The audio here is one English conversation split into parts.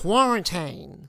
quarantine.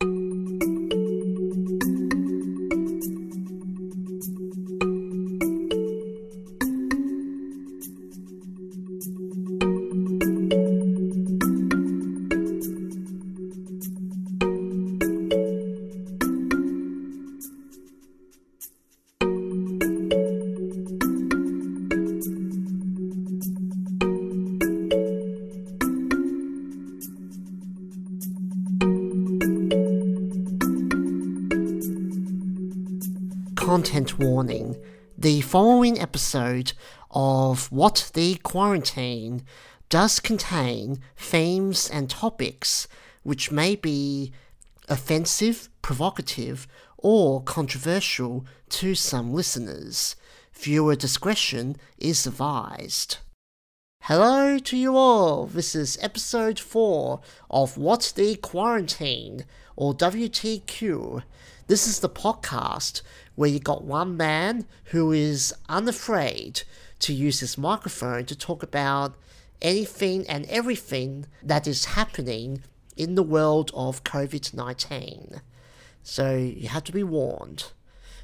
Episode of What the Quarantine does contain themes and topics which may be offensive, provocative, or controversial to some listeners. Viewer discretion is advised. Hello to you all. This is episode 4 of What the Quarantine, or WTQ. This is the podcast where you got one man who is unafraid to use his microphone to talk about anything and everything that is happening in the world of COVID 19. So you have to be warned.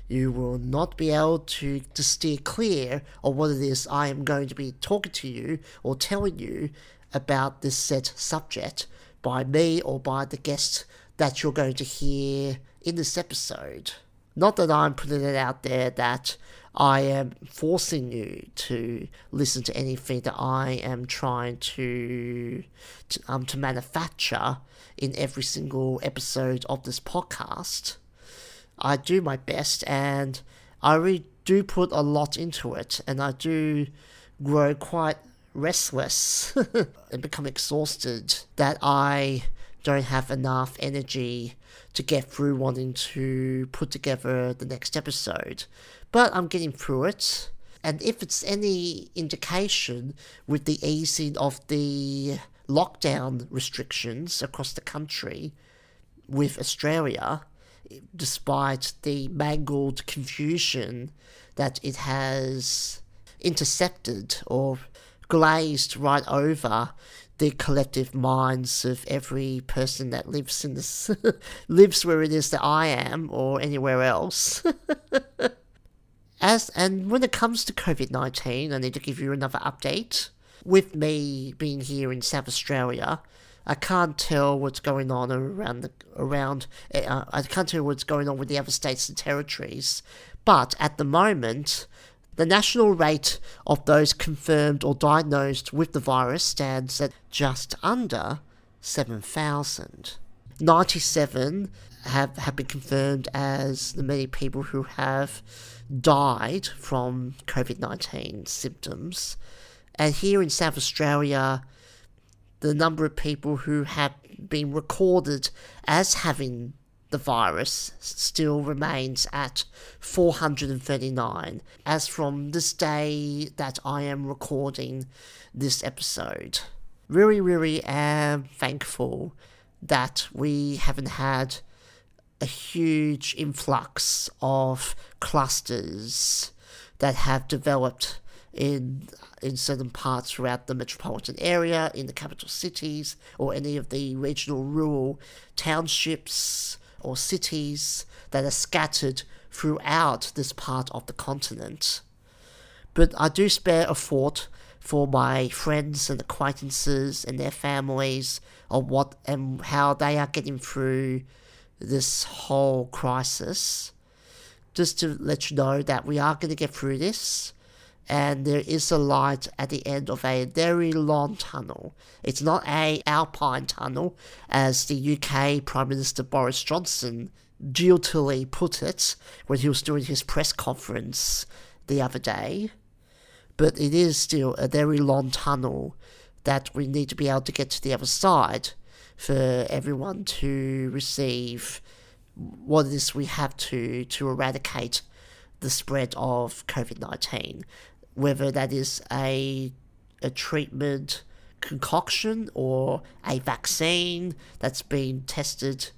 You will not be able to, to steer clear of what it is I am going to be talking to you or telling you about this said subject by me or by the guest that you're going to hear in this episode. Not that I'm putting it out there that I am forcing you to listen to anything that I am trying to, to um to manufacture in every single episode of this podcast. I do my best and I really do put a lot into it and I do grow quite restless and become exhausted that I don't have enough energy to get through wanting to put together the next episode. But I'm getting through it. And if it's any indication with the easing of the lockdown restrictions across the country with Australia, despite the mangled confusion that it has intercepted or glazed right over the collective minds of every person that lives in this lives where it is that I am or anywhere else. As and when it comes to COVID nineteen, I need to give you another update. With me being here in South Australia, I can't tell what's going on around the around. Uh, I can't tell what's going on with the other states and territories. But at the moment, the national rate of those confirmed or diagnosed with the virus stands at just under 7,000. 97 have, have been confirmed as the many people who have died from COVID 19 symptoms. And here in South Australia, the number of people who have been recorded as having the virus still remains at 439 as from this day that I am recording this episode. Really, really am thankful that we haven't had a huge influx of clusters that have developed in in certain parts throughout the metropolitan area, in the capital cities, or any of the regional rural townships or cities that are scattered throughout this part of the continent. But I do spare a thought for my friends and acquaintances and their families on what and how they are getting through this whole crisis. Just to let you know that we are going to get through this and there is a light at the end of a very long tunnel. It's not a alpine tunnel, as the UK Prime Minister Boris Johnson guiltily put it when he was doing his press conference the other day. But it is still a very long tunnel that we need to be able to get to the other side for everyone to receive what it is we have to to eradicate the spread of COVID 19 whether that is a a treatment concoction or a vaccine that's been tested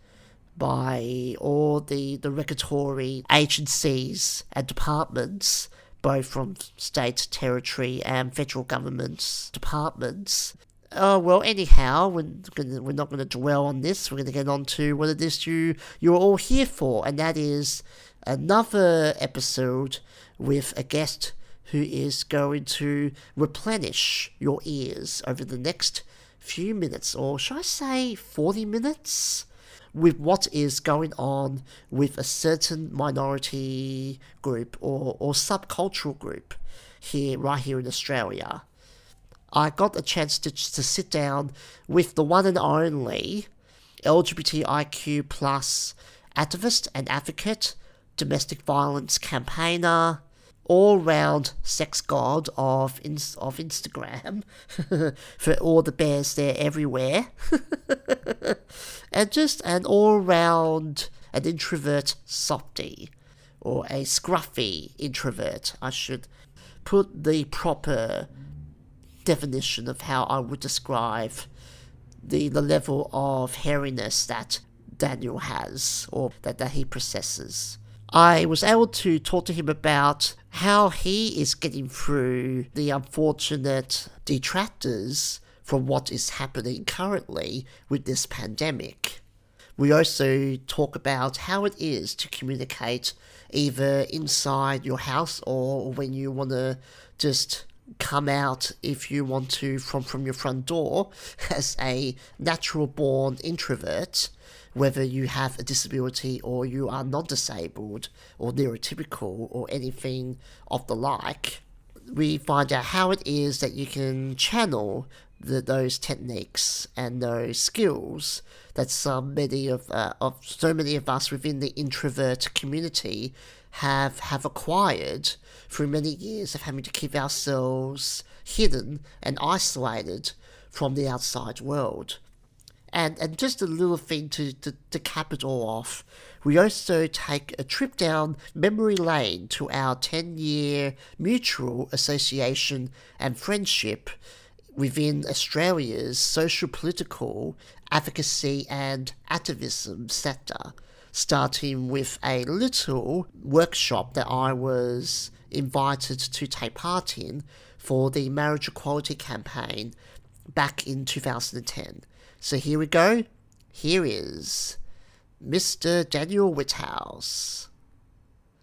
by all the, the regulatory agencies and departments, both from state, territory, and federal governments departments. Uh, well, anyhow, we're, gonna, we're not going to dwell on this. We're going to get on to what it is you, you're all here for, and that is another episode with a guest who is going to replenish your ears over the next few minutes, or should I say 40 minutes? with what is going on with a certain minority group or, or subcultural group here, right here in Australia. I got a chance to, to sit down with the one and only LGBTIQ plus activist and advocate, domestic violence campaigner, all round sex god of of Instagram for all the bears there everywhere, and just an all round an introvert softy or a scruffy introvert. I should put the proper definition of how I would describe the the level of hairiness that Daniel has or that, that he possesses. I was able to talk to him about how he is getting through the unfortunate detractors from what is happening currently with this pandemic. We also talk about how it is to communicate either inside your house or when you want to just come out if you want to from from your front door as a natural born introvert whether you have a disability or you are non disabled or neurotypical or anything of the like, we find out how it is that you can channel the, those techniques and those skills that so many of, uh, of so many of us within the introvert community have have acquired through many years of having to keep ourselves hidden and isolated from the outside world. And, and just a little thing to, to, to cap it all off, we also take a trip down memory lane to our 10 year mutual association and friendship within Australia's social political advocacy and activism sector, starting with a little workshop that I was invited to take part in for the marriage equality campaign back in 2010. So here we go. Here is Mr. Daniel Witthaus.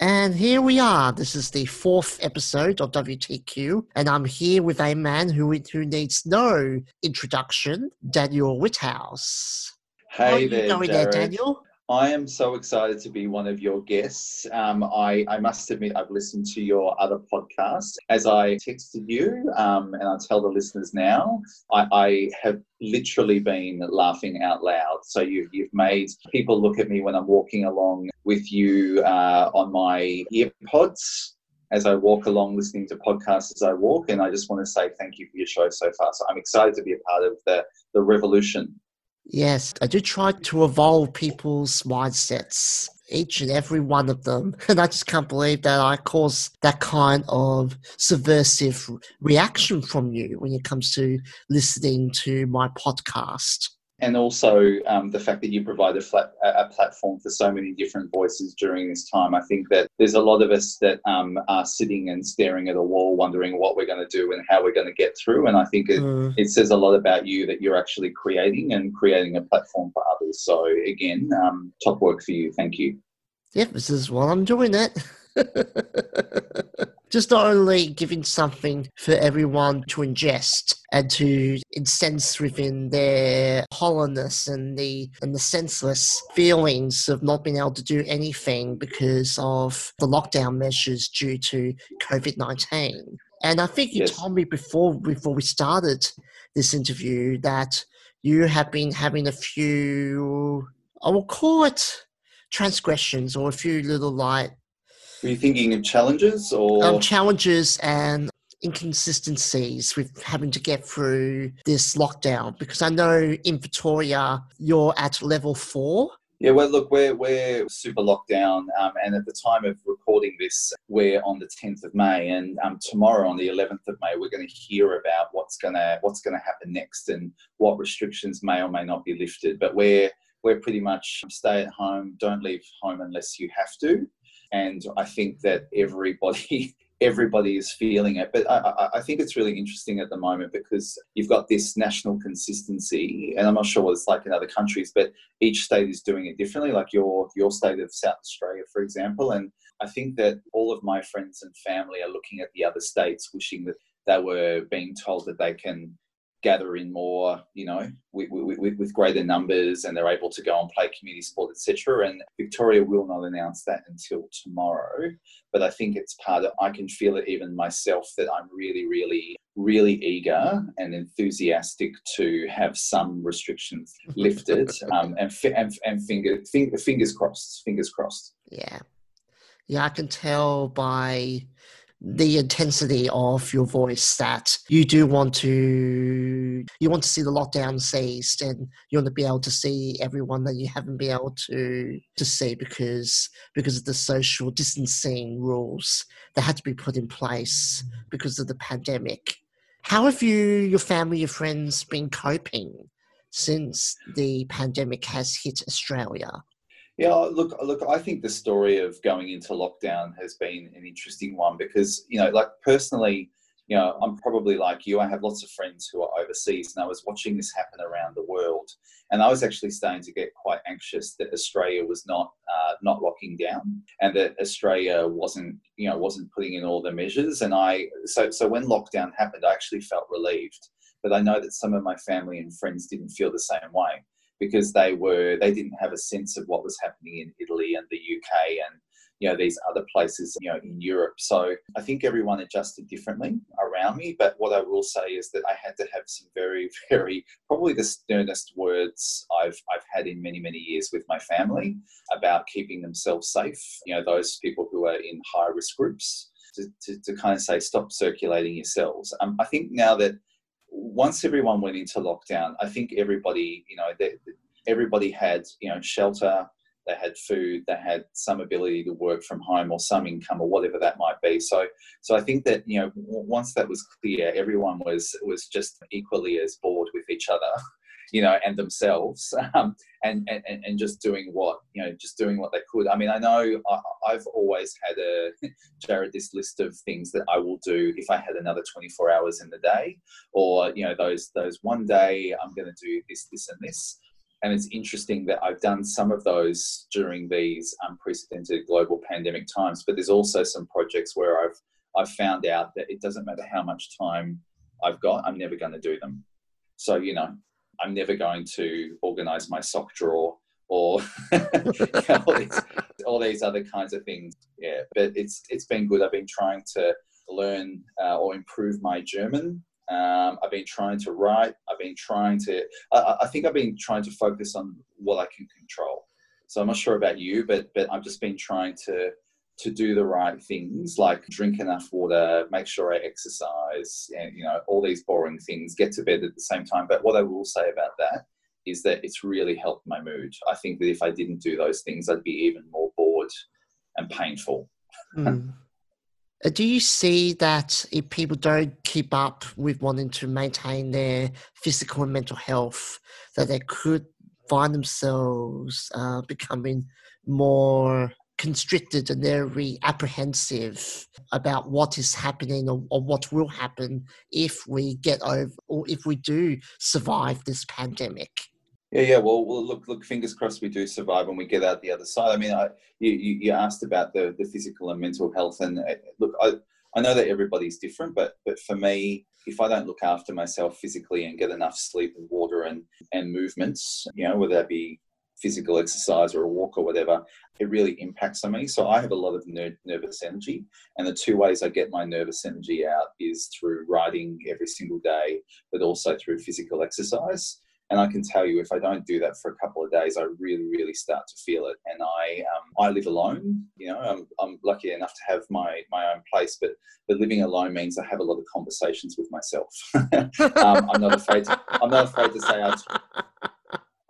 And here we are. This is the fourth episode of WTQ, and I'm here with a man who, who needs no introduction, Daniel Witthaus. Hey there, Jared. there, Daniel? I am so excited to be one of your guests. Um, I, I, must admit, I've listened to your other podcasts. As I texted you, um, and I'll tell the listeners now, I, I, have literally been laughing out loud. So you, have made people look at me when I'm walking along with you uh, on my earpods as I walk along listening to podcasts as I walk. And I just want to say thank you for your show so far. So I'm excited to be a part of the, the revolution Yes, I do try to evolve people's mindsets, each and every one of them. And I just can't believe that I cause that kind of subversive reaction from you when it comes to listening to my podcast and also um, the fact that you provide a, flat, a, platform for so many different voices during this time. I think that there's a lot of us that um, are sitting and staring at a wall, wondering what we're going to do and how we're going to get through. And I think it, mm. it, says a lot about you that you're actually creating and creating a platform for others. So again, um, top work for you. Thank you. Yep, this is what I'm doing it. just not only giving something for everyone to ingest and to incense within their hollowness and the and the senseless feelings of not being able to do anything because of the lockdown measures due to COVID nineteen. And I think you yes. told me before before we started this interview that you have been having a few I will call it transgressions or a few little like were you thinking of challenges or um, challenges and inconsistencies with having to get through this lockdown? Because I know in Victoria you're at level four. Yeah, well, look, we're, we're super locked down, um, and at the time of recording this, we're on the 10th of May, and um, tomorrow on the 11th of May, we're going to hear about what's going to what's going to happen next and what restrictions may or may not be lifted. But we're we're pretty much stay at home, don't leave home unless you have to. And I think that everybody everybody is feeling it. But I, I, think it's really interesting at the moment because you've got this national consistency, and I'm not sure what it's like in other countries, but each state is doing it differently. Like your your state of South Australia, for example, and I think that all of my friends and family are looking at the other states, wishing that they were being told that they can gather in more, you know, with, with, with, greater numbers and they're able to go and play community sport, etc. And Victoria will not announce that until tomorrow. But I think it's part of, I can feel it even myself that I'm really, really, really eager and enthusiastic to have some restrictions lifted um, and, and, and finger, finger, fingers crossed, fingers crossed. Yeah. Yeah, I can tell by the intensity of your voice that you do want to you want to see the lockdown ceased and you want to be able to see everyone that you haven't been able to to see because because of the social distancing rules that had to be put in place because of the pandemic. How have you, your family, your friends been coping since the pandemic has hit Australia? Yeah, look, look. I think the story of going into lockdown has been an interesting one because you know, like personally, you know, I'm probably like you. I have lots of friends who are overseas, and I was watching this happen around the world, and I was actually starting to get quite anxious that Australia was not uh, not locking down, and that Australia wasn't, you know, wasn't putting in all the measures. And I, so so when lockdown happened, I actually felt relieved. But I know that some of my family and friends didn't feel the same way because they were they didn't have a sense of what was happening in Italy and the UK and you know these other places you know in Europe. So I think everyone adjusted differently around me. But what I will say is that I had to have some very very probably the sternest words I've I've had in many many years with my family about keeping themselves safe. You know those people who are in high risk groups. To, to, to kind of say stop circulating yourselves. Um, I think now that once everyone went into lockdown, I think everybody, you know, they, everybody had, you know, shelter, they had food, they had some ability to work from home or some income or whatever that might be. So, so I think that you know, once that was clear, everyone was was just equally as bored with each other you know, and themselves, um, and, and and just doing what you know, just doing what they could. I mean, I know I, have always had a Jared this list of things that I will do if I had another 24 hours in the day, or you know, those those one day I'm going to do this, this, and this. And it's interesting that I've done some of those during these unprecedented global pandemic times, but there's also some projects where I've I've found out that it doesn't matter how much time I've got, I'm never going to do them. So, you know, I'm never going to organize my sock drawer or all, these, all, these, other kinds of things. Yeah, but it's it's been good. I've been trying to learn uh, or improve my German. Um, I've been trying to write. I've been trying to. I, I, think I've been trying to focus on what I can control. So I'm not sure about you, but but I've just been trying to to do the right things like drink enough water make sure i exercise and you know all these boring things get to bed at the same time. But what i will say about that is that it's really helped my mood. I think that if i didn't do those things i'd be even more bored and painful. Mm. do you see that if people don't keep up with wanting to maintain their physical and mental health that they could find themselves uh, becoming more constricted and they're very apprehensive about what is happening or, or, what will happen if we get over or if we do survive this pandemic. Yeah, yeah. Well, well, look, look. Fingers crossed, we do survive and we get out the other side. I mean, I, you, you asked about the, the physical and mental health, and uh, look, I, I know that everybody's different, but but for me, if I don't look after myself physically and get enough sleep and water and and movements, you know, whether that be physical exercise or a walk or whatever, it really impacts on me. So I have a lot of ner- nervous energy, and the two ways I get my nervous energy out is through writing every single day, but also through physical exercise. And I can tell you, if I don't do that for a couple of days, I really, really start to feel it. And I, um, I live alone. You know, I'm, I'm lucky enough to have my my own place, but but living alone means I have a lot of conversations with myself. um, I'm not afraid. To, I'm not afraid to say I.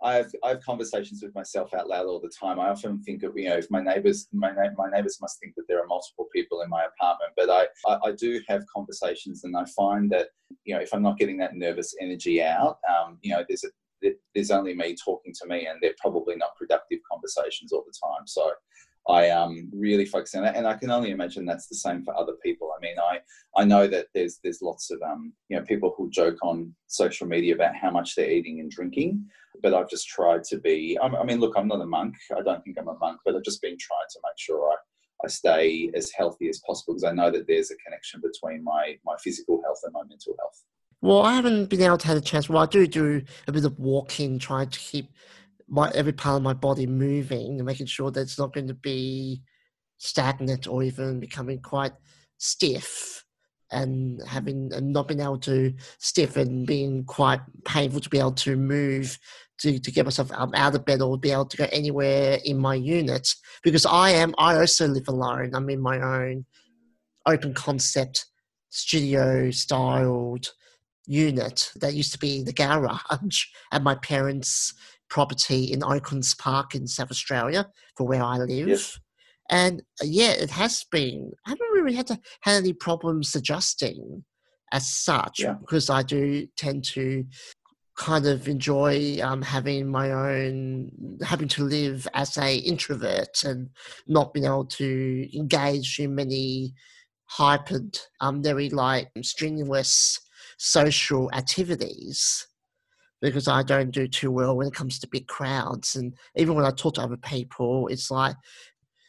I have, I have conversations with myself out loud all the time. I often think of, you know, if my neighbors, my, my neighbors must think that there are multiple people in my apartment, but I, I, I, do have conversations and I find that, you know, if I'm not getting that nervous energy out, um, you know, there's a, there's only me talking to me and they're probably not productive conversations all the time. So I um, really focus on it, and I can only imagine that's the same for other people. I mean, I I know that there's there's lots of um, you know people who joke on social media about how much they're eating and drinking, but I've just tried to be. I mean, look, I'm not a monk. I don't think I'm a monk, but I've just been trying to make sure I I stay as healthy as possible because I know that there's a connection between my my physical health and my mental health. Well, I haven't been able to have a chance. Well, I do do a bit of walking, trying to keep my every part of my body moving and making sure that it's not going to be stagnant or even becoming quite stiff and having and not being able to stiff and being quite painful to be able to move to, to get myself out of bed or be able to go anywhere in my unit because I am I also live alone. I'm in my own open concept studio styled unit that used to be the garage at my parents' property in Oaklands Park in South Australia for where I live. Yes. And uh, yeah, it has been. I haven't really had to had any problems adjusting as such yeah. because I do tend to kind of enjoy um, having my own having to live as a introvert and not being able to engage in many hypered um very like strenuous social activities because I don't do too well when it comes to big crowds. And even when I talk to other people, it's like,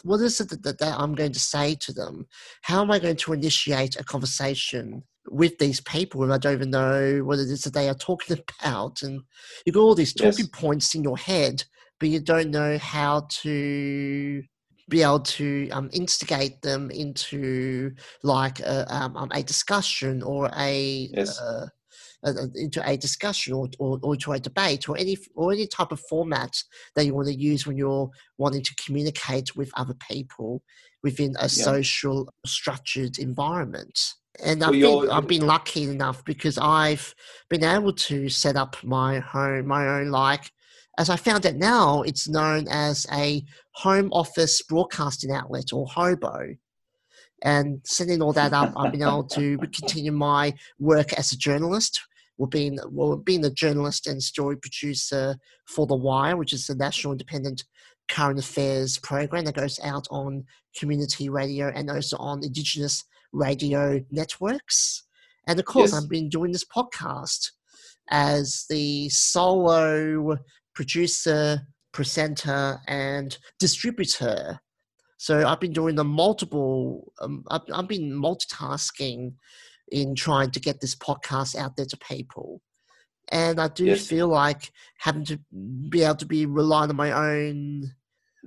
what is it that, that, I'm going to say to them? How am I going to initiate a conversation with these people when I don't even know what it is that they are talking about? And you've got all these talking yes. points in your head, but you don't know how to be able to um, instigate them into like a, um, a discussion or a yes. uh, Uh, uh, into a discussion or, or, or to a debate or any or any type of format that you want to use when you're wanting to communicate with other people within a yeah. social structured environment. And well, I think I've been lucky enough because I've been able to set up my home, my own like, as I found out now, it's known as a home office broadcasting outlet or HOBO and setting all that up, I've been able to continue my work as a journalist. Being well, being a journalist and story producer for The Wire, which is the national independent current affairs program that goes out on community radio and also on Indigenous radio networks. And of course, yes. I've been doing this podcast as the solo producer, presenter, and distributor so I've been doing the multiple, um, I've, I've been multitasking in trying to get this podcast out there to people. And I do yes. feel like having to be able to be reliant on my own,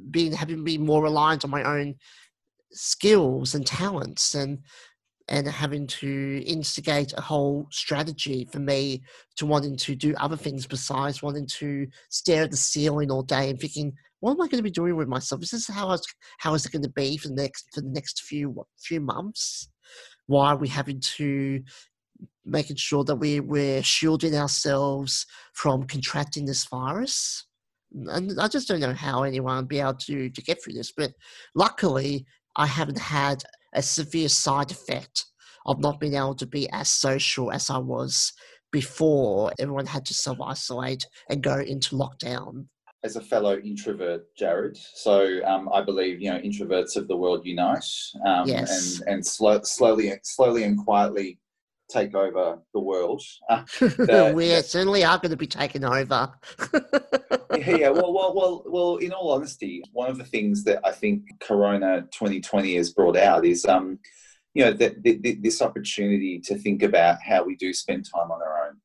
being having to be more reliant on my own skills and talents and and having to instigate a whole strategy for me to wanting to do other things besides wanting to stare at the ceiling all day and thinking what am I going to be doing with myself? Is this how I was, how is it going to be for the next for the next few few months? Why are we having to making sure that we we're shielding ourselves from contracting this virus? And I just don't know how anyone will be able to to get through this. But luckily, I haven't had a severe side effect of not being able to be as social as I was before everyone had to self isolate and go into lockdown as a fellow introvert, Jared. So um, I believe you know introverts of the world unite, um, yes. and and slow, slowly, slowly and quietly take over the world. Uh, we certainly are going to be taken over. yeah, yeah. Well, well, well, well. In all honesty, one of the things that I think Corona 2020 has brought out is, um, you know, that this opportunity to think about how we do spend time on our own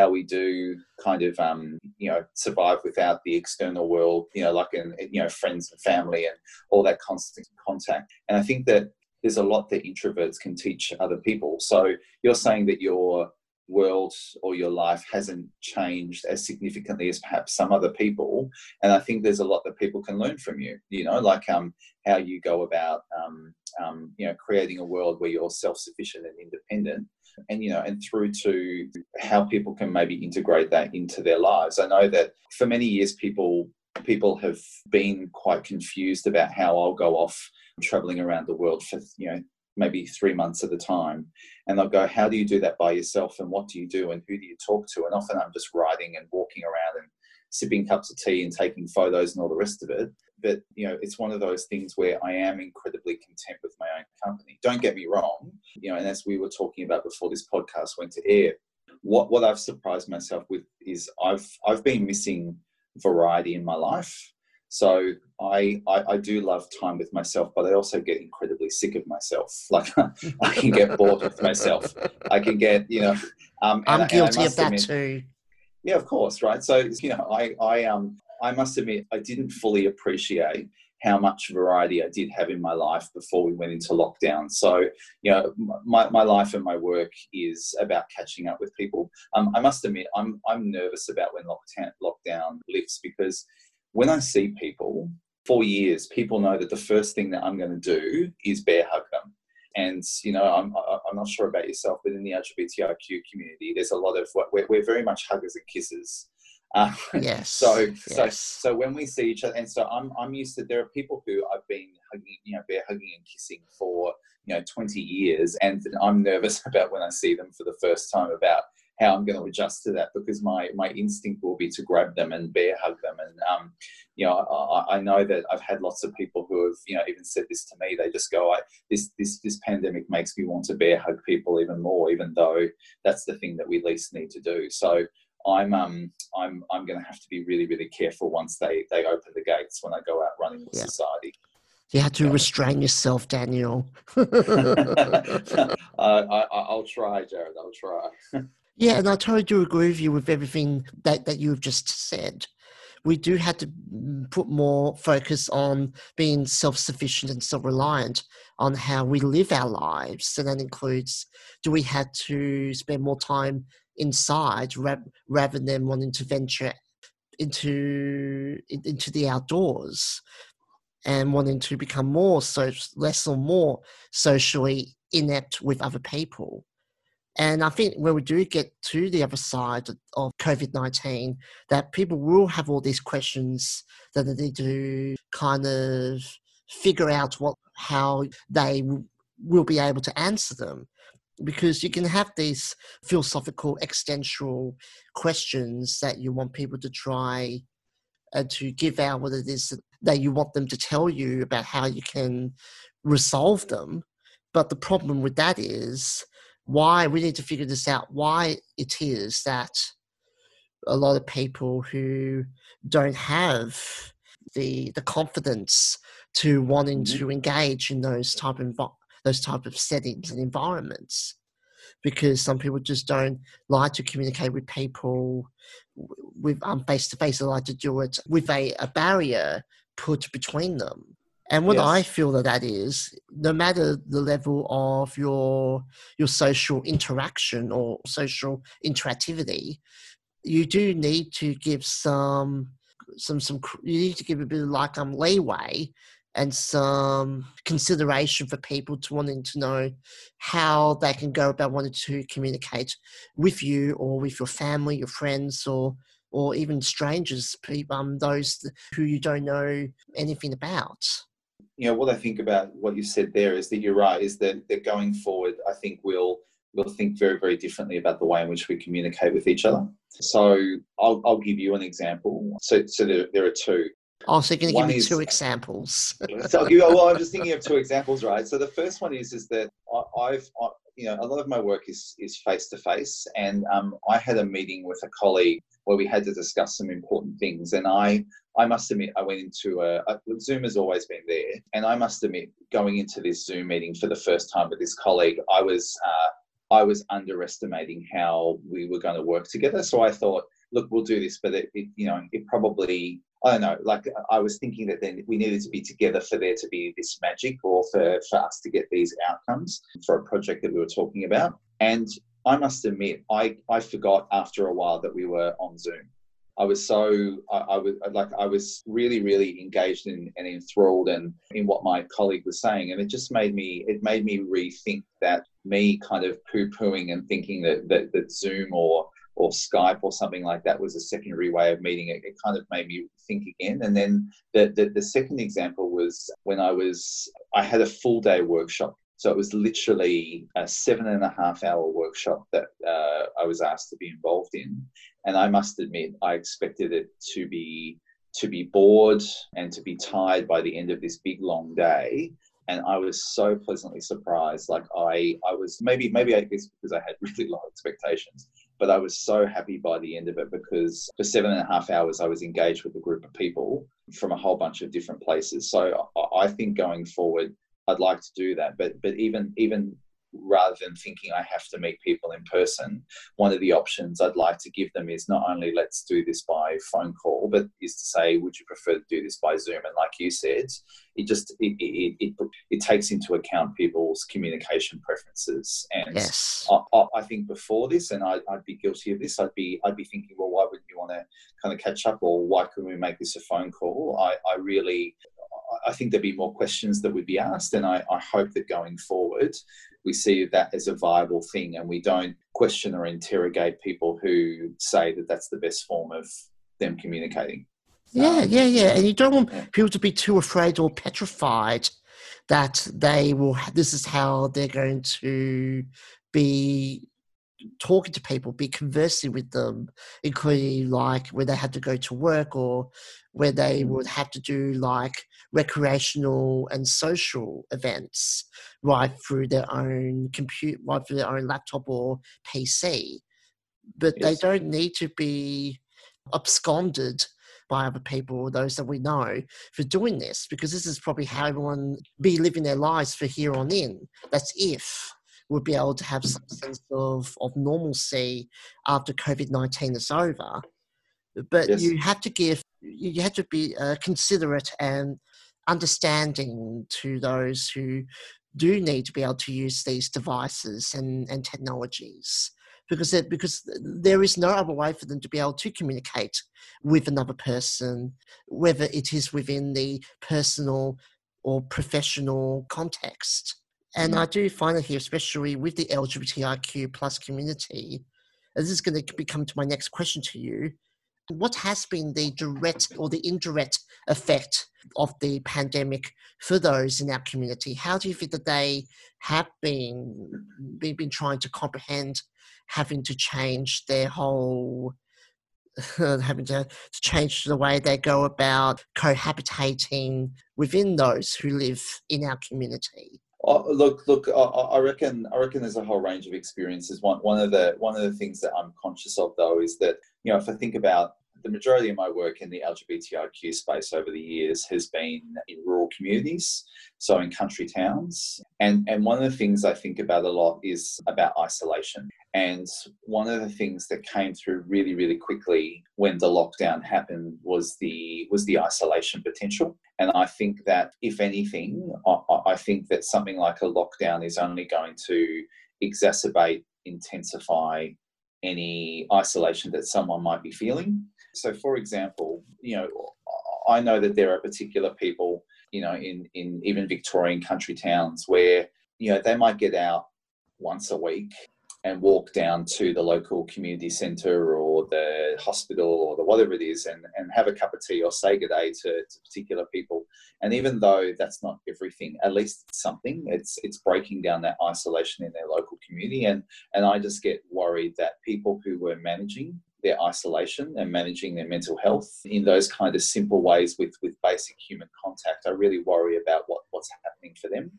how we do kind of um, you know survive without the external world you know like in you know friends and family and all that constant contact. And i think that there's a lot that introverts can teach other people. So you're saying that your world or your life hasn't changed as significantly as perhaps some other people and i think there's a lot that people can learn from you you know like um how you go about um, um you know creating a world where you're self-sufficient and independent and you know and through to how people can maybe integrate that into their lives. I know that for many years people people have been quite confused about how i'll go off traveling around the world for you know maybe three months at a time. And they'll go how do you do that by yourself and what do you do and who do you talk to? And often i'm just riding and walking around and sipping cups of tea and taking photos and all the rest of it but you know, it's one of those things where I am incredibly content with my own company. Don't get me wrong, you know, and as we were talking about before this podcast went to air, what what I've surprised myself with is I've I've been missing variety in my life. So I, I, I do love time with myself, but I also get incredibly sick of myself. Like I can get bored with myself. I can get you know. Um, I'm guilty of that admit, too. Yeah, of course, right. So you know, I I um I must admit I didn't fully appreciate how much variety I did have in my life before we went into lockdown. So, you know, my, my life and my work is about catching up with people. Um, I must admit, I'm, I'm nervous about when lockdown, lockdown lifts because when I see people for years, people know that the first thing that I'm going to do is bear hug them. And you know, I'm I'm not sure about yourself, but in the LGBTIQ community, there's a lot of we're, we're very much huggers and kissers. Uh, yes. so yes. so so when we see each other, and so I'm I'm used to there are people who I've been hugging, you know, bear hugging and kissing for you know 20 years, and I'm nervous about when I see them for the first time about how I'm going to adjust to that because my my instinct will be to grab them and bear hug them. And um, you know, I, I, know that I've had lots of people who have you know even said this to me. They just go, "I this this this pandemic makes me want to bear hug people even more, even though that's the thing that we least need to do." So. I'm um I'm I'm going to have to be really really careful once they they open the gates when I go out running with yeah. society. You have to yeah. restrain yourself, Daniel. uh, I, I'll try, Jared. I'll try. Yeah, and I totally do agree with you with everything that, that you've just said. We do have to mm, put more focus on being self sufficient and self reliant on how we live our lives. And that includes do we have to spend more time inside rather than wanting to venture into into the outdoors and wanting to become more so less or more socially inept with other people and I think when we do get to the other side of COVID 19, that people will have all these questions that they need to kind of figure out what how they will be able to answer them. Because you can have these philosophical, existential questions that you want people to try and to give out what it is that you want them to tell you about how you can resolve them. But the problem with that is why we need to figure this out why it is that a lot of people who don't have the the confidence to wanting mm-hmm. to engage in those type of those type of settings and environments because some people just don't like to communicate with people with um, face to face they like to do it with a, a barrier put between them and what yes. I feel that that is, no matter the level of your your social interaction or social interactivity, you do need to give some some some you need to give a bit of like um leeway and some consideration for people to wanting to know how they can go about wanting to communicate with you or with your family, your friends, or or even strangers, people, um, those who you don't know anything about you know what I think about what you said there is that you're right. Is that that going forward, I think we'll we'll think very very differently about the way in which we communicate with each other. So I'll I'll give you an example. So so there, there are two. Oh, so you're going to give me is, two examples. so I'll give you, well, I'm just thinking of two examples, right? So the first one is is that I, I've I, you know a lot of my work is is face to face, and um, I had a meeting with a colleague where we had to discuss some important things, and I I must admit, I went into a, a, Zoom has always been there, and I must admit, going into this Zoom meeting for the first time with this colleague, I was uh, I was underestimating how we were going to work together. So I thought, look, we'll do this, but it, it you know, it probably I don't know. Like I was thinking that then we needed to be together for there to be this magic, or for for us to get these outcomes for a project that we were talking about. And I must admit, I I forgot after a while that we were on Zoom. I was so I, I, was like I was really really engaged in, and enthralled and in, what my colleague was saying, and it just made me it made me rethink that me kind of poo pooing and thinking that, that that Zoom or or Skype or something like that was a secondary way of meeting it. It kind of made me think again. And then the, the, the second example was when I was I had a full day workshop so it was literally a seven and a half hour workshop that uh, I was asked to be involved in. And I must admit, I expected it to be to be bored and to be tired by the end of this big long day and I was so pleasantly surprised. Like I, I was maybe, maybe I guess because I had really low expectations, but I was so happy by the end of it because for seven and a half hours I was engaged with a group of people from a whole bunch of different places. So I think going forward, I'd like to do that. But but even even rather than thinking I have to meet people in person, one of the options I'd like to give them is not only let's do this by phone call, but is to say, would you prefer to do this by Zoom? And like you said, it just it it, it, it takes into account people's communication preferences. And yes. I, I, think before this, and I, I'd be guilty of this, I'd be I'd be thinking, well, why wouldn't you want to kind of catch up, or why couldn't we make this a phone call? I, I really I think there'd be more questions that would be asked, and I, I hope that going forward, we see that as a viable thing and we don't question or interrogate people who say that that's the best form of them communicating. Yeah, um, yeah, yeah. And you don't want people to be too afraid or petrified that they will, this is how they're going to be talking to people, be conversing with them, including like where they had to go to work or where they mm. would have to do like recreational and social events right through their own computer, right through their own laptop or PC. But yes. they don't need to be absconded by other people or those that we know for doing this because this is probably how everyone be living their lives for here on in. That's if we'll be able to have some sense of, of normalcy after COVID 19 is over. But yes. you have to give, you have to be uh, considerate and understanding to those who do need to be able to use these devices and, and technologies because it, because there is no other way for them to be able to communicate with another person, whether it is within the personal or professional context. And I mm-hmm. do find it here, especially with the LGBTIQ plus community, and this is going to become to my next question to you. What has been the direct or the indirect effect of the pandemic for those in our community? How do you feel that they have been, been, been trying to comprehend having to change their whole having to, to, change the way they go about cohabitating within those who live in our community. Oh, look, look. I, I, reckon. I reckon there's a whole range of experiences. One, one of the one of the things that I'm conscious of, though, is that you know, if I think about the majority of my work in the LGBTIQ space over the years has been in rural communities, so in country towns. And, and one of the things I think about a lot is about isolation. And one of the things that came through really, really quickly when the lockdown happened was the was the isolation potential. And I think that if anything, I, I think that something like a lockdown is only going to exacerbate, intensify any isolation that someone might be feeling. So, for example, you know, I know that there are particular people, you know, in, in even Victorian country towns where, you know, they might get out once a week and walk down to the local community centre or the hospital or the whatever it is and, and have a cup of tea or say good day to, to particular people. And even though that's not everything, at least it's something. It's it's breaking down that isolation in their local community. And and I just get worried that people who were managing their isolation and managing their mental health in those kind of simple ways with with basic human contact, I really worry about what, what's happening for them.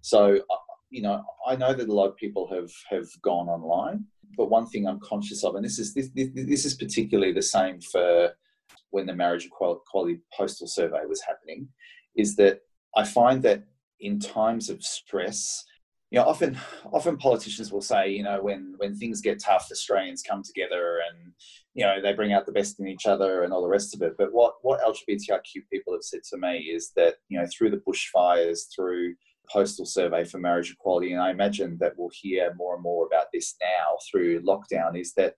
So uh, you know, I know that a lot of people have have gone online, but one thing I'm conscious of, and this is this, this is particularly the same for when the marriage equality postal survey was happening, is that I find that in times of stress, you know, often often politicians will say, you know, when when things get tough, Australians come together and you know they bring out the best in each other and all the rest of it. But what what LGBTIQ people have said to me is that you know through the bushfires, through the postal survey for marriage equality, and I imagine that we'll hear more and more about this now through lockdown, is that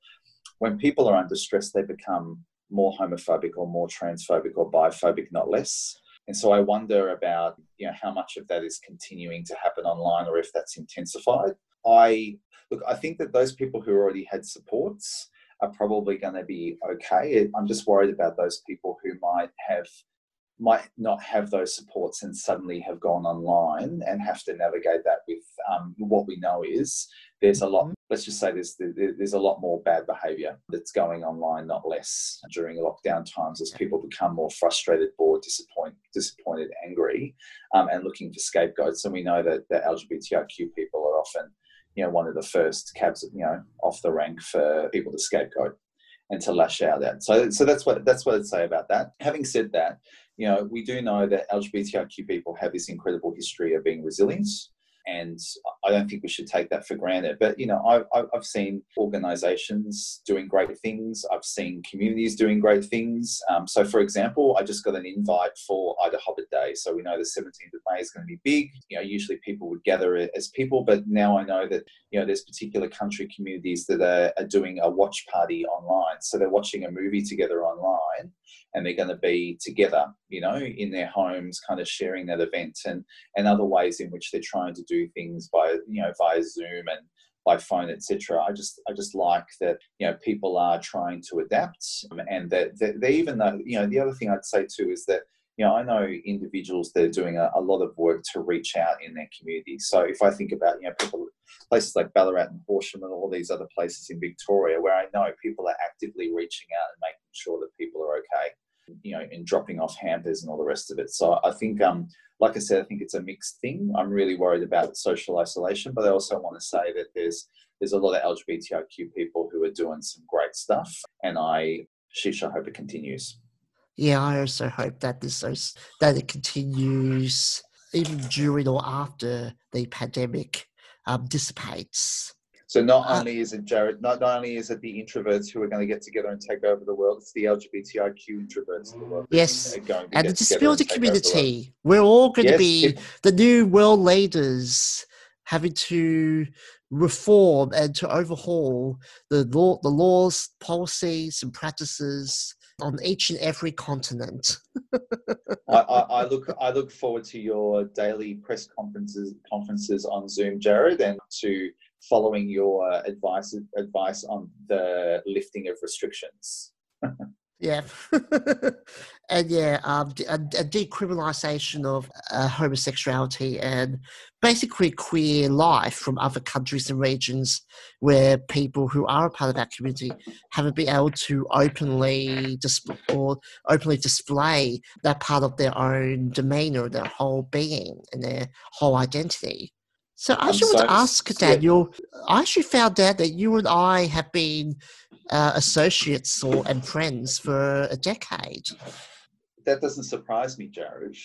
when people are under stress, they become more homophobic or more transphobic or biphobic, not less. And so I wonder about you know how much of that is continuing to happen online or if that's intensified. I look, I think that those people who already had supports are probably going to be okay. I'm just worried about those people who might have might not have those supports and suddenly have gone online and have to navigate that with um, what we know is there's a lot. Mm-hmm. Let's just say there's there's a lot more bad behaviour that's going online, not less, during lockdown times as people become more frustrated, bored, disappointed, disappointed, angry, um, and looking for scapegoats. And we know that the LGBTIQ people are often, you know, one of the first cabs, you know, off the rank for people to scapegoat and to lash out at. So, so that's what that's what I'd say about that. Having said that, you know, we do know that LGBTIQ people have this incredible history of being resilient and I don't think we should take that for granted. But you know, I've, I've seen organisations doing great things. I've seen communities doing great things. Um, so, for example, I just got an invite for IDAHOBIT Day. So we know the 17th of May is going to be big. You know, usually people would gather as people, but now I know that you know there's particular country communities that are, are doing a watch party online. So they're watching a movie together online and they're going to be together, you know, in their homes, kind of sharing that event and, and other ways in which they're trying to do things by, you know, via Zoom and by phone, etc. I just I just like that you know people are trying to adapt, and that, that they even though you know the other thing I'd say too is that you know I know individuals that are doing a, a lot of work to reach out in their community. So if I think about you know people places like Ballarat and Horsham and all these other places in Victoria where I know people are actively reaching out and making sure that people are okay you know, in dropping off hampers and all the rest of it. So I think, um, like I said, I think it's a mixed thing. I'm really worried about social isolation, but I also want to say that there's there's a lot of LGBTIQ people who are doing some great stuff, and I, sheesh, I hope it continues. Yeah, I also hope that this that it continues even during or after the pandemic um, dissipates. So not only is it Jared, not, not only is it the introverts who are going to get together and take over the world, it's the LGBTIQ introverts in the world. Yes, and the disability community. We're all going yes, to be it, the new world leaders, having to reform and to overhaul the law, the laws, policies, and practices on each and every continent. I, I, I, look I look forward to your daily press conferences conferences on Zoom, Jared, and to following your advice advice on the lifting of restrictions. yeah, and yeah, um, a, a decriminalisation of uh, homosexuality and basically queer life from other countries and regions where people who are a part of that community haven't been able to openly display or openly display that part of their own demeanour, their whole being, and their whole identity. So I should so, ask Daniel. Yeah. I actually found out that you and I have been uh, associates or and friends for a decade. That doesn't surprise me, Jared.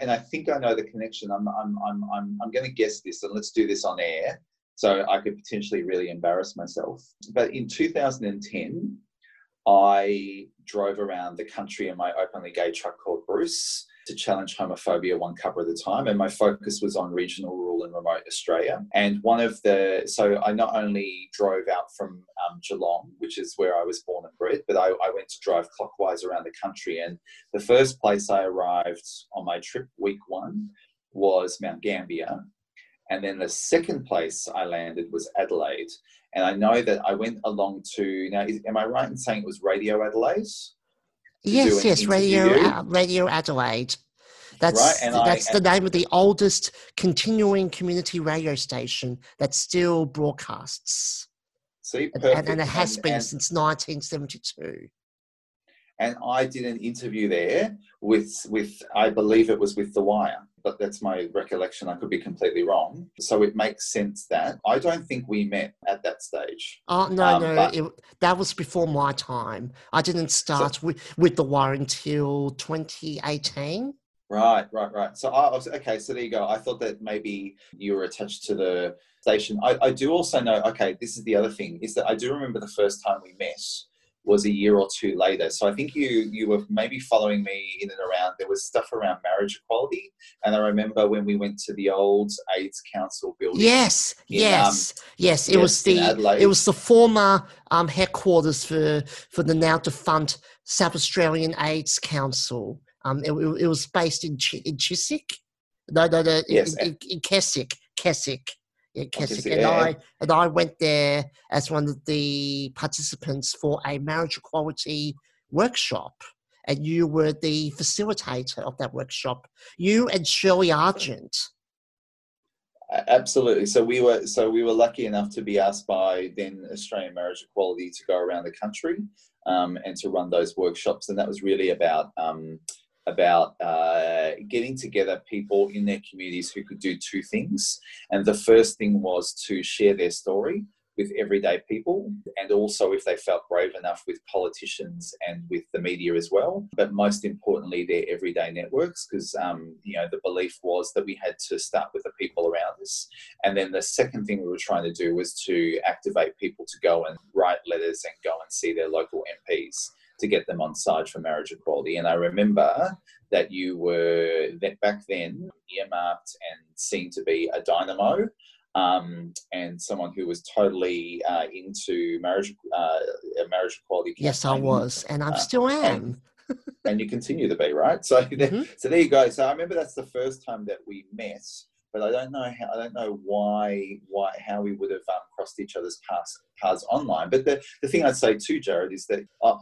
and I think I know the connection. I'm I'm I'm I'm, I'm going to guess this, and let's do this on air, so I could potentially really embarrass myself. But in 2010, I drove around the country in my openly gay truck called Bruce to challenge homophobia one cover at a time. And my focus was on regional, rural, and remote Australia. And one of the, so I not only drove out from um, Geelong, which is where I was born and bred, but I, I went to drive clockwise around the country. And the first place I arrived on my trip, week one, was Mount Gambier. And then the second place I landed was Adelaide. And I know that I went along to, now, am I right in saying it was Radio Adelaide? Yes, yes, Radio uh, Radio Adelaide. That's right, that's I, the name of the oldest continuing community radio station that still broadcasts. See, and, and, it has and, been and, since 1972. And I did an interview there with with I believe it was with The Wire but that's my recollection. I could be completely wrong. So it makes sense that I don't think we met at that stage. Oh no, um, no, but, it, that was before my time. I didn't start so, with with the wire until 2018. Right, right, right. So I was okay. So there you go. I thought that maybe you were attached to the station. I, I do also know. Okay, this is the other thing is that I do remember the first time we met was a year or two later. So I think you you were maybe following me in and around. There was stuff around marriage equality, and I remember when we went to the old AIDS Council building. Yes, in, yes, um, yes. It yes, was the it was the former um, headquarters for for the now defunct South Australian AIDS Council. Um, it, it was based in Ch- in Chiswick. No, no, no, yes, in, in, in Keswick, Keswick in Keswick, and I and I went there as one of the participants for a marriage equality workshop, and you were the facilitator of that workshop. You and Shirley Argent. Absolutely. So we were so we were lucky enough to be asked by then Australian Marriage Equality to go around the country um, and to run those workshops, and that was really about um, about uh, getting together people in their communities who could do two things. And the first thing was to share their story with everyday people and also if they felt brave enough with politicians and with the media as well. But most importantly their everyday networks because um, you know the belief was that we had to start with the people around us. And then the second thing we were trying to do was to activate people to go and write letters and go and see their local MPs to get them on side for marriage equality and I remember that you were that back then earmarked and seen to be a dynamo um, and someone who was totally uh, into marriage, uh, marriage equality. Yes, I was, and I uh, still am. and, and, you continue to be, right? So, mm-hmm. so there you go. So I remember that's the first time that we met, but I don't know how, I don't know why, why, how we would have um, crossed each other's paths, paths online. But the, the thing I'd say too, Jared, is that, uh,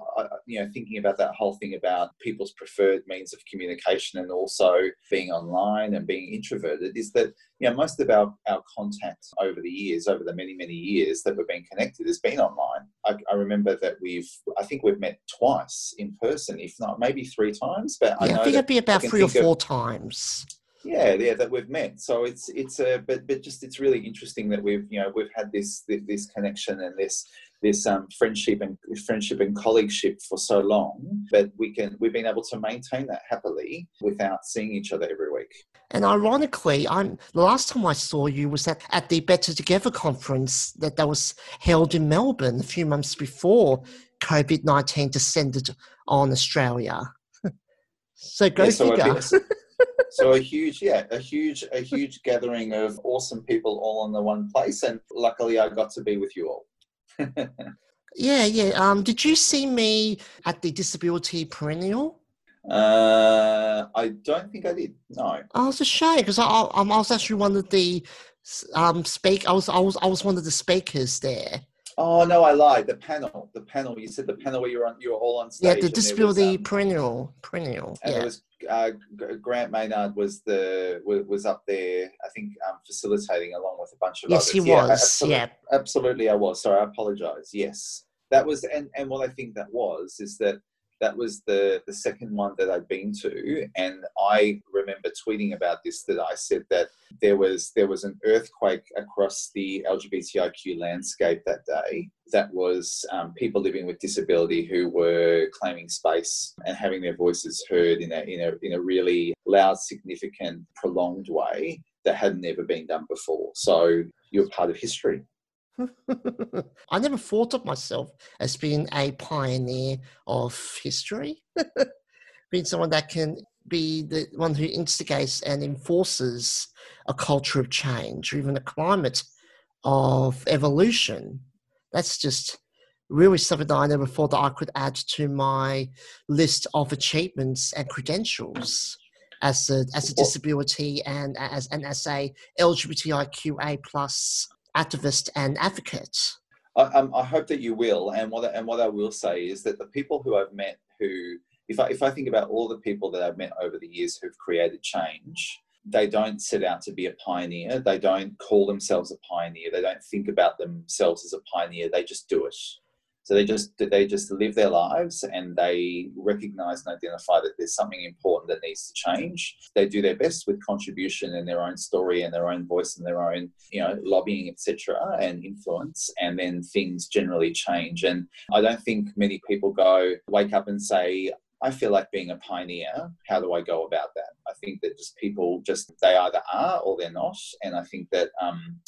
you know, thinking about that whole thing about people's preferred means of communication and also being online and being introverted is that, you know, most of our, our contact over the years, over the many, many years that we've been connected has been online. I, I remember that we've, I think we've met twice in person, if not maybe three times, but yeah, I, I think it'd be about three or four of, times yeah yeah that we've met. So it's it's a but but just it's really interesting that we've you know we've had this this connection and this this um, friendship and friendship and colleagueship for so long but we can we've been able to maintain that happily without seeing each other every week. And ironically i'm the last time i saw you was at, at the better together conference that that was held in melbourne a few months before covid-19 descended on australia. So go yeah, so figure so a huge, yeah, a huge, a huge gathering of awesome people all in the one place, and luckily I got to be with you all. yeah, yeah. Um, did you see me at the Disability Perennial? Uh, I don't think I did. No. Oh, it's a shame because I, I, I was actually one of the um speak. I was I was I was one of the speakers there. Oh no, I lied. The panel, the panel. You said the panel where you were on, you were all on stage. Yeah, the disability was, um, perennial, perennial. And yeah. it was uh, Grant Maynard was the was up there. I think um, facilitating along with a bunch of yes, others. he yeah, was. Absolutely, yeah, absolutely, I was. Sorry, I apologise. Yes, that was, and and what I think that was is that that was the the second one that I'd been to, and I remember tweeting about this. That I said that there was there was an earthquake across the LGBTIQ landscape that day. That was um, people living with disability who were claiming space and having their voices heard in a in a in a really loud, significant, prolonged way that had never been done before. So you're part of history. I never thought of myself as being a pioneer of history, being someone that can be the one who instigates and enforces a culture of change or even a climate of evolution. That's just really something that I never thought that I could add to my list of achievements and credentials as a as a disability and as and as a LGBTIQA plus activist and advocate. I, um, I hope that you will. And what, and what I will say is that the people who I've met who, if I, if I think about all the people that I've met over the years who've created change, they don't set out to be a pioneer. They don't call themselves a pioneer. They don't think about themselves as a pioneer. They just do it. So they just they just live their lives and they recognize and identify that there's something important that needs to change. They do their best with contribution and their own story and their own voice and their own you know lobbying etc. and influence, and then things generally change. And I don't think many people go wake up and say I feel like being a pioneer. How do I go about that? I think that just people just they either are or they're not, and I think that um,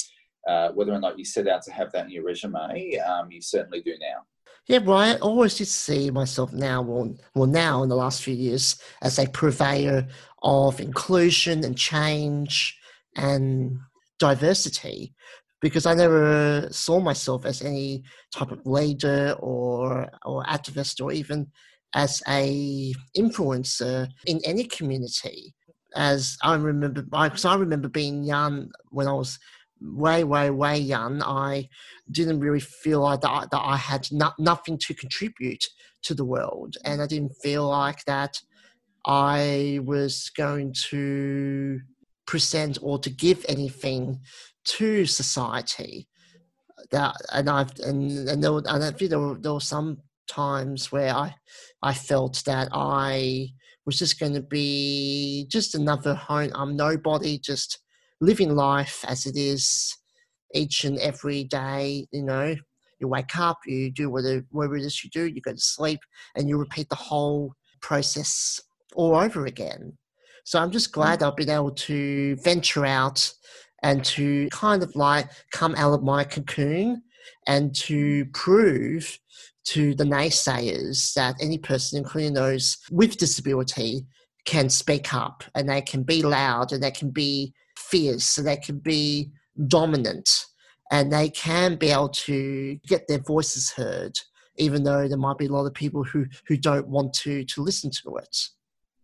uh, whether or not you set out to have that in your resume, um, you certainly do now. Yeah, well, I always did see myself now, well, well, now in the last few years, as a purveyor of inclusion and change and diversity, because I never saw myself as any type of leader or or activist or even as a influencer in any community. As I remember, because I remember being young when I was way, way, way young, I didn't really feel like that, that I had no, nothing to contribute to the world. And I didn't feel like that I was going to present or to give anything to society. That and I've and and there were, and I think there were, there were some times where I I felt that I was just going to be just another home. I'm nobody, just living life as it is each and every day. You know, you wake up, you do whatever, it is you do, you go to sleep, and you repeat the whole process all over again. So I'm just glad. I've been able to venture out and to kind of like come out of my cocoon and to prove to the naysayers that any person, including those with disability, can speak up and they can be loud and they can be fierce and they can be dominant and they can be able to get their voices heard, even though there might be a lot of people who, who don't want to, to listen to it.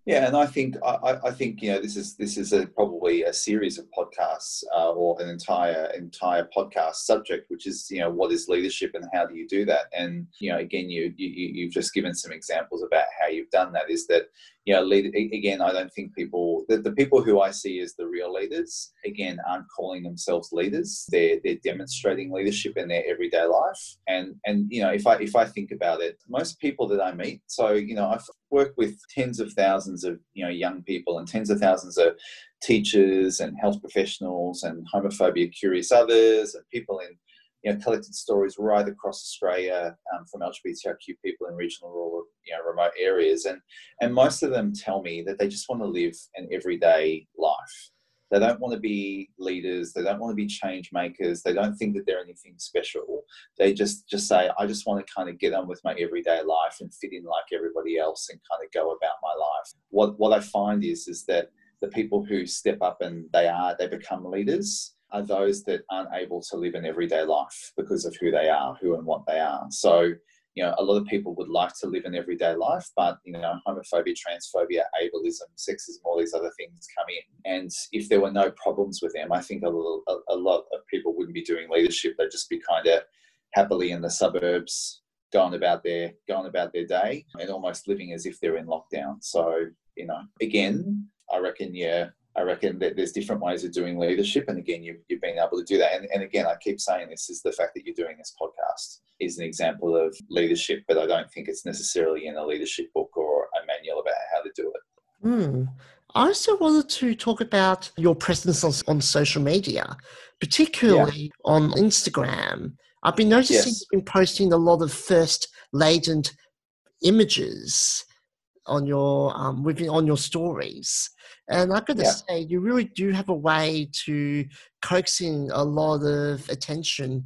Yeah, and I think I, I think you know this is this is a, probably a series of podcasts uh, or an entire entire podcast subject, which is you know what is leadership and how do you do that? And you know again, you, you you've just given some examples about how you've done that. Is that you know, lead, again, I don't think people, the, the people who I see as the real leaders, again, aren't calling themselves leaders. They're, they're demonstrating leadership in their everyday life. And, and, you know, if I, if I think about it, most people that I meet, so, you know, I've worked with tens of thousands of, you know, young people and tens of thousands of teachers and health professionals and homophobia curious others and people in you know, collected stories right across Australia um, from LGBTIQ people in regional, rural, you know, remote areas, and and most of them tell me that they just want to live an everyday life. They don't want to be leaders. They don't want to be change makers. They don't think that they're anything special. They just just say, I just want to kind of get on with my everyday life and fit in like everybody else and kind of go about my life. What what I find is is that the people who step up and they are they become leaders are those that aren't able to live an everyday life because of who they are, who and what they are. So, you know, a lot of people would like to live an everyday life, but, you know, homophobia, transphobia, ableism, sexism, all these other things come in. And if there were no problems with them, I think a, little, a, a lot of people wouldn't be doing leadership. They'd just be kind of happily in the suburbs, going about their going about their day and almost living as if they're in lockdown. So, you know, again, I reckon, yeah, I reckon that there's different ways of doing leadership. And again, you've, you've been able to do that. And, and again, I keep saying this is the fact that you're doing this podcast is an example of leadership, but I don't think it's necessarily in a leadership book or a manual about how to do it. Hmm. I also wanted to talk about your presence on, on social media, particularly yeah. on Instagram. I've been noticing yes. you've been posting a lot of thirst laden images on your um, within on your stories. And I've got to yeah. say, you really do have a way to coaxing a lot of attention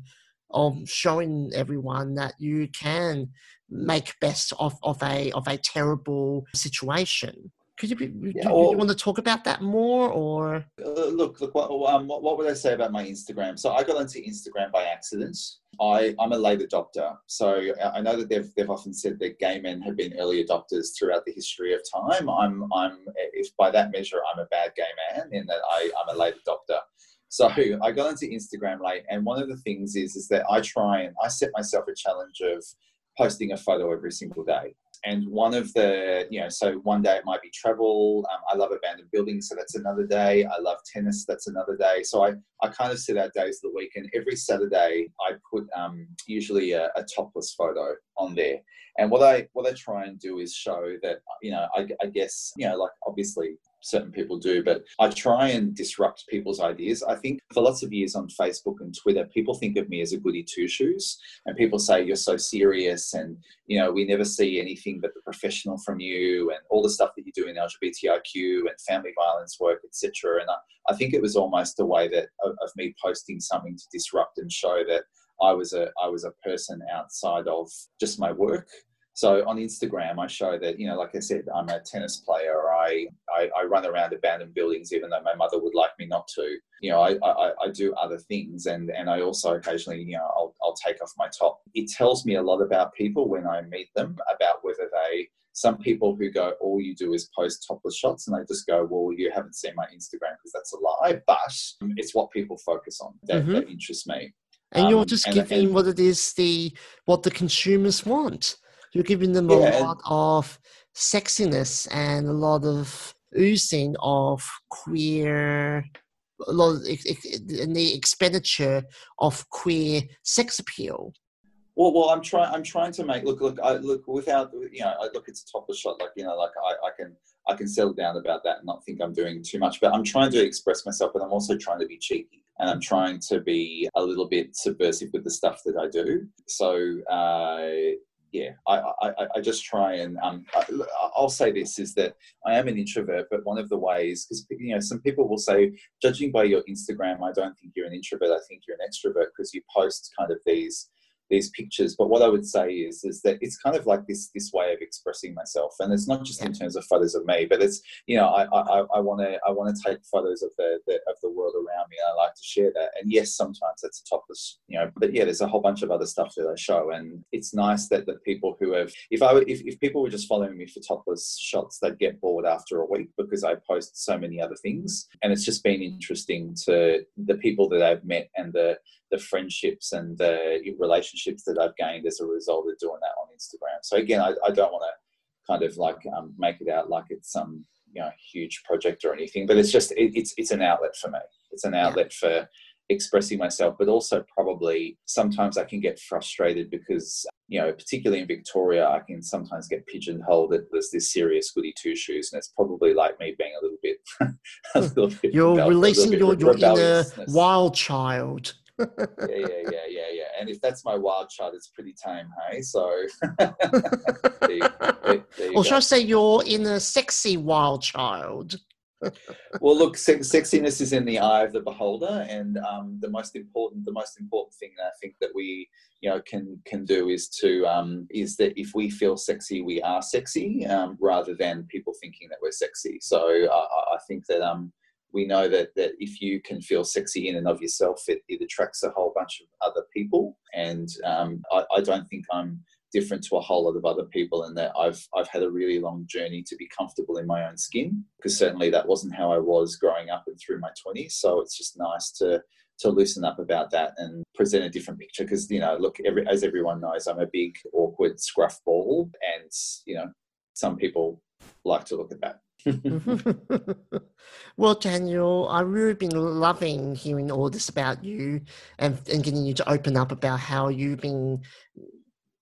of showing everyone that you can make best of, of a of a terrible situation. Could you, be, yeah, do you want to talk about that more, or uh, look, look, what, um, what, what would I say about my Instagram? So I got into Instagram by accident. I, I'm a late adopter, so I know that they've, they've often said that gay men have been early adopters throughout the history of time. I'm, I'm, if by that measure, I'm a bad gay man in that I, I'm a late adopter. So I got into Instagram late, and one of the things is is that I try and I set myself a challenge of posting a photo every single day and one of the you know so one day it might be travel. Um, i love abandoned buildings so that's another day. I love tennis that's another day. So i, I kind of set out days of the week and every saturday i put um, usually a, a, topless photo on there. And what i what i try and do is show that you know I, I guess you know like obviously certain people do, but I try and disrupt people's ideas. I think for lots of years on Facebook and Twitter, people think of me as a goody two shoes, and people say you're so serious, and you know we never see anything but the professional from you, and all the stuff that you do in LGBTIQ and family violence work, etc. And I, I, think it was almost a way that of, of me posting something to disrupt and show that I was a I was a person outside of just my work so on Instagram, I show that, you know, like I said, I'm a tennis player. I, I, I, run around abandoned buildings, even though my mother would like me not to. You know, I, I, I do other things. And, and I also occasionally, you know, I'll, I'll take off my top. It tells me a lot about people when I meet them about whether they, some people who go, all you do is post topless shots. And they just go, well, you haven't seen my Instagram because that's a lie. But it's what people focus on that, mm-hmm. that interests me. And you're um, just um, giving and, what it is the what the consumers want. You're giving them yeah, a lot of sexiness and a lot of oozing of queer a lot of, in the expenditure of queer sex appeal. Well, well, I'm trying. I'm trying to make look, look, I look without you know, I look. It's a topless shot. Like you know, like I, I can, I can settle down about that and not think I'm doing too much. But I'm trying to express myself, but I'm also trying to be cheeky and I'm trying to be a little bit subversive with the stuff that I do. So uh, yeah, I, I, I just try and um, I, will say this is that I am an introvert, but one of the ways because you know some people will say, judging by your Instagram, I don't think you're an introvert. I think you're an extrovert because you post kind of these these pictures. But what I would say is, is that it's kind of like this this way of expressing myself, and it's not just in terms of photos of me, but it's you know I I want to I want to take photos of the, the, of the world around me. And I like to share that, and yes, sometimes that's a topless, you know, but yeah, there's a whole bunch of other stuff that I show, and it's nice that the people who have if I if if people were just following me for topless shots, they'd get bored after a week because I post so many other things, and it's just been interesting to the people that I've met and the the friendships and the relationships that I've gained as a result of doing that on Instagram. So again, I, I don't want to kind of like um, make it out like it's some you know huge project or anything, but it's just it, it's it's an outlet for me. It's an outlet for expressing myself, but also probably sometimes I can get frustrated because, you know, particularly in Victoria, I can sometimes get pigeonholed that there's this serious goody two shoes, and it's probably like me being a little bit, a little bit you're releasing your, your inner wild child yeah, yeah, yeah, yeah, yeah. And if that's my wild child, it's pretty tame, hey? So, there you, there, there or should I say you're in a sexy wild child? well, look, sexiness is in the eye of the beholder, and um, the most important, the most important thing that I think that we, you know, can can do is to um, is that if we feel sexy, we are sexy, um, rather than people thinking that we're sexy. So uh, I think that um, we know that, that if you can feel sexy in and of yourself, it, it attracts a whole bunch of other people. And um, I, I, don't think I'm different to a whole lot of other people in that I've, I've had a really long journey to be comfortable in my own skin because certainly that wasn't how I was growing up and through my 20s. So it's just nice to, to loosen up about that and present a different picture because, you know, look, every, as everyone knows, I'm a big, awkward scruff ball and, you know, some people like to look at that. Mm-hmm. well, Daniel, I've really been loving hearing all this about you and, and getting you to open up about how you've been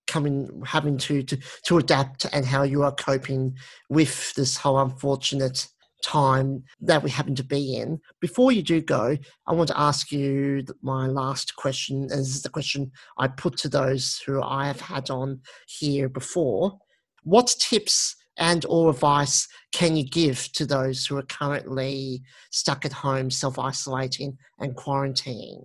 coming, having to, to, to adapt and how you are coping with this whole unfortunate time that we happen to be in. Before you do go, I want to ask you my last question. And this is the question I put to those who I have had on here before. What tips and or advice can you give to those who are currently stuck at home self-isolating and quarantining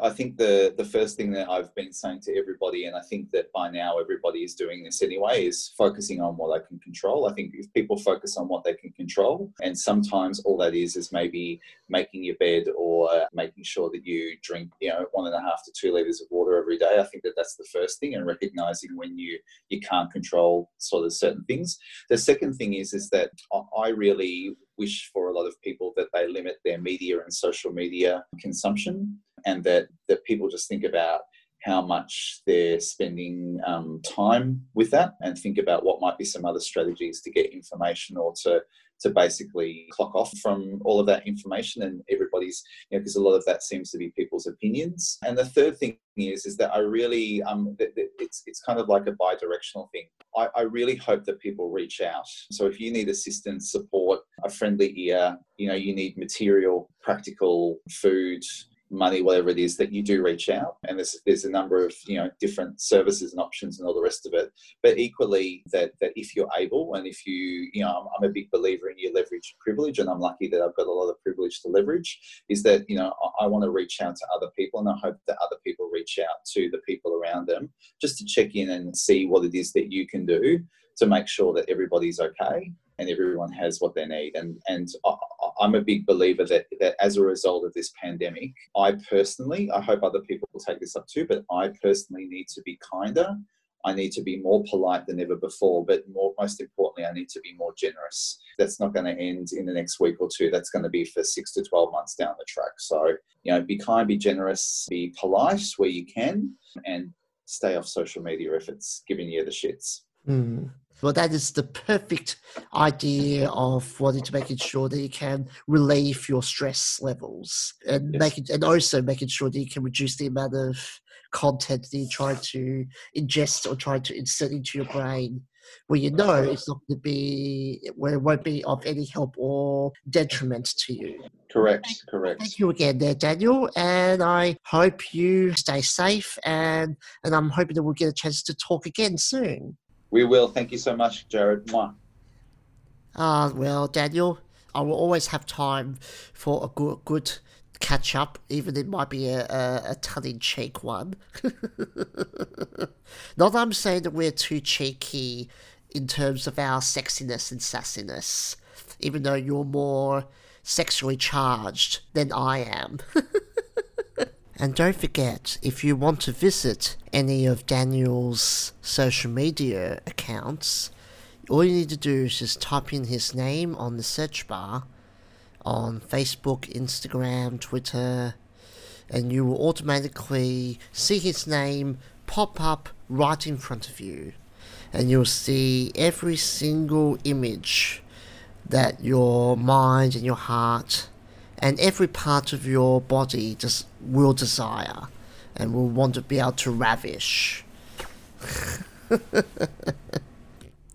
I think the the first thing that I've been saying to everybody, and I think that by now everybody is doing this anyway, is focusing on what they can control. I think if people focus on what they can control, and sometimes all that is is maybe making your bed or making sure that you drink, you know, one and a half to two liters of water every day. I think that that's the first thing, and recognizing when you you can't control sort of certain things. The second thing is is that I really wish for a lot of people that they limit their media and social media consumption and that, that people just think about how much they're spending um, time with that and think about what might be some other strategies to get information or to to basically clock off from all of that information. And everybody's you know because a lot of that seems to be people's opinions. And the third thing is is that i really um it's it's kind of like a bi-directional thing. I, I really hope that people reach out. So if you need assistance support a friendly ear you know you need material practical food money, whatever it is, that you do reach out. And there's there's a number of you know different services and options and all the rest of it. But equally, that that if you're able and if you you know, I'm, I'm a big believer in your leverage privilege, and I'm lucky that I've got a lot of privilege to leverage. Is that you know I, I want to reach out to other people, and I hope that other people reach out to the people around them just to check in and see what it is that you can do to make sure that everybody's okay and everyone has what they need. And and I'm a big believer that that as a result of this pandemic, I personally, I hope other people will take this up too, but I personally need to be kinder. I need to be more polite than ever before, but more, most importantly, I need to be more generous. That's not going to end in the next week or two. That's going to be for six to 12 months down the track. So, you know, be kind, be generous, be polite where you can, and stay off social media if it's giving you the shits. Mm. Well, that is the perfect idea of wanting to making sure that you can relieve your stress levels and yes. making and also making sure that you can reduce the amount of content that you try to ingest or try to insert into your brain where you know it's not going to be where it won't be of any help or detriment to you. Correct, correct. Thank you again there, Daniel. And I hope you stay safe and and I'm hoping that we'll get a chance to talk again soon. We will. Thank you so much, Jared. Uh, well, Daniel, I will always have time for a good good catch up, even it might be a, a, a tongue in cheek one. Not that I'm saying that we're too cheeky in terms of our sexiness and sassiness, even though you're more sexually charged than I am. and don't forget, if you want to visit any of Daniel's social media accounts, all you need to do is just type in his name on the search bar on Facebook, Instagram, Twitter, and you will automatically see his name pop up right in front of you. And you'll see every single image that your mind and your heart and every part of your body just will desire and will want to be able to ravish.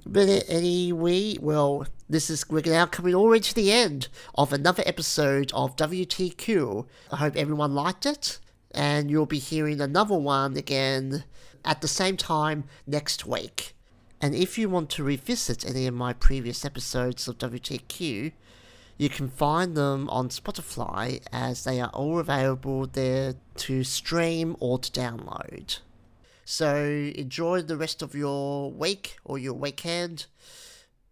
but anyway, well, this is we're now coming already to the end of another episode of WTQ. I hope everyone liked it, and you'll be hearing another one again at the same time next week. And if you want to revisit any of my previous episodes of WTQ, you can find them on Spotify as they are all available there to stream or to download. So enjoy the rest of your week or your weekend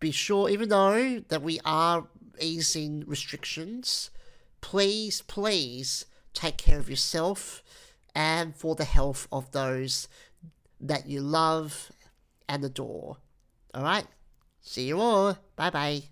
be sure, even though that we are easing restrictions, please, please take care of yourself and for the health of those that you love and adore. All right? See you all. Bye bye.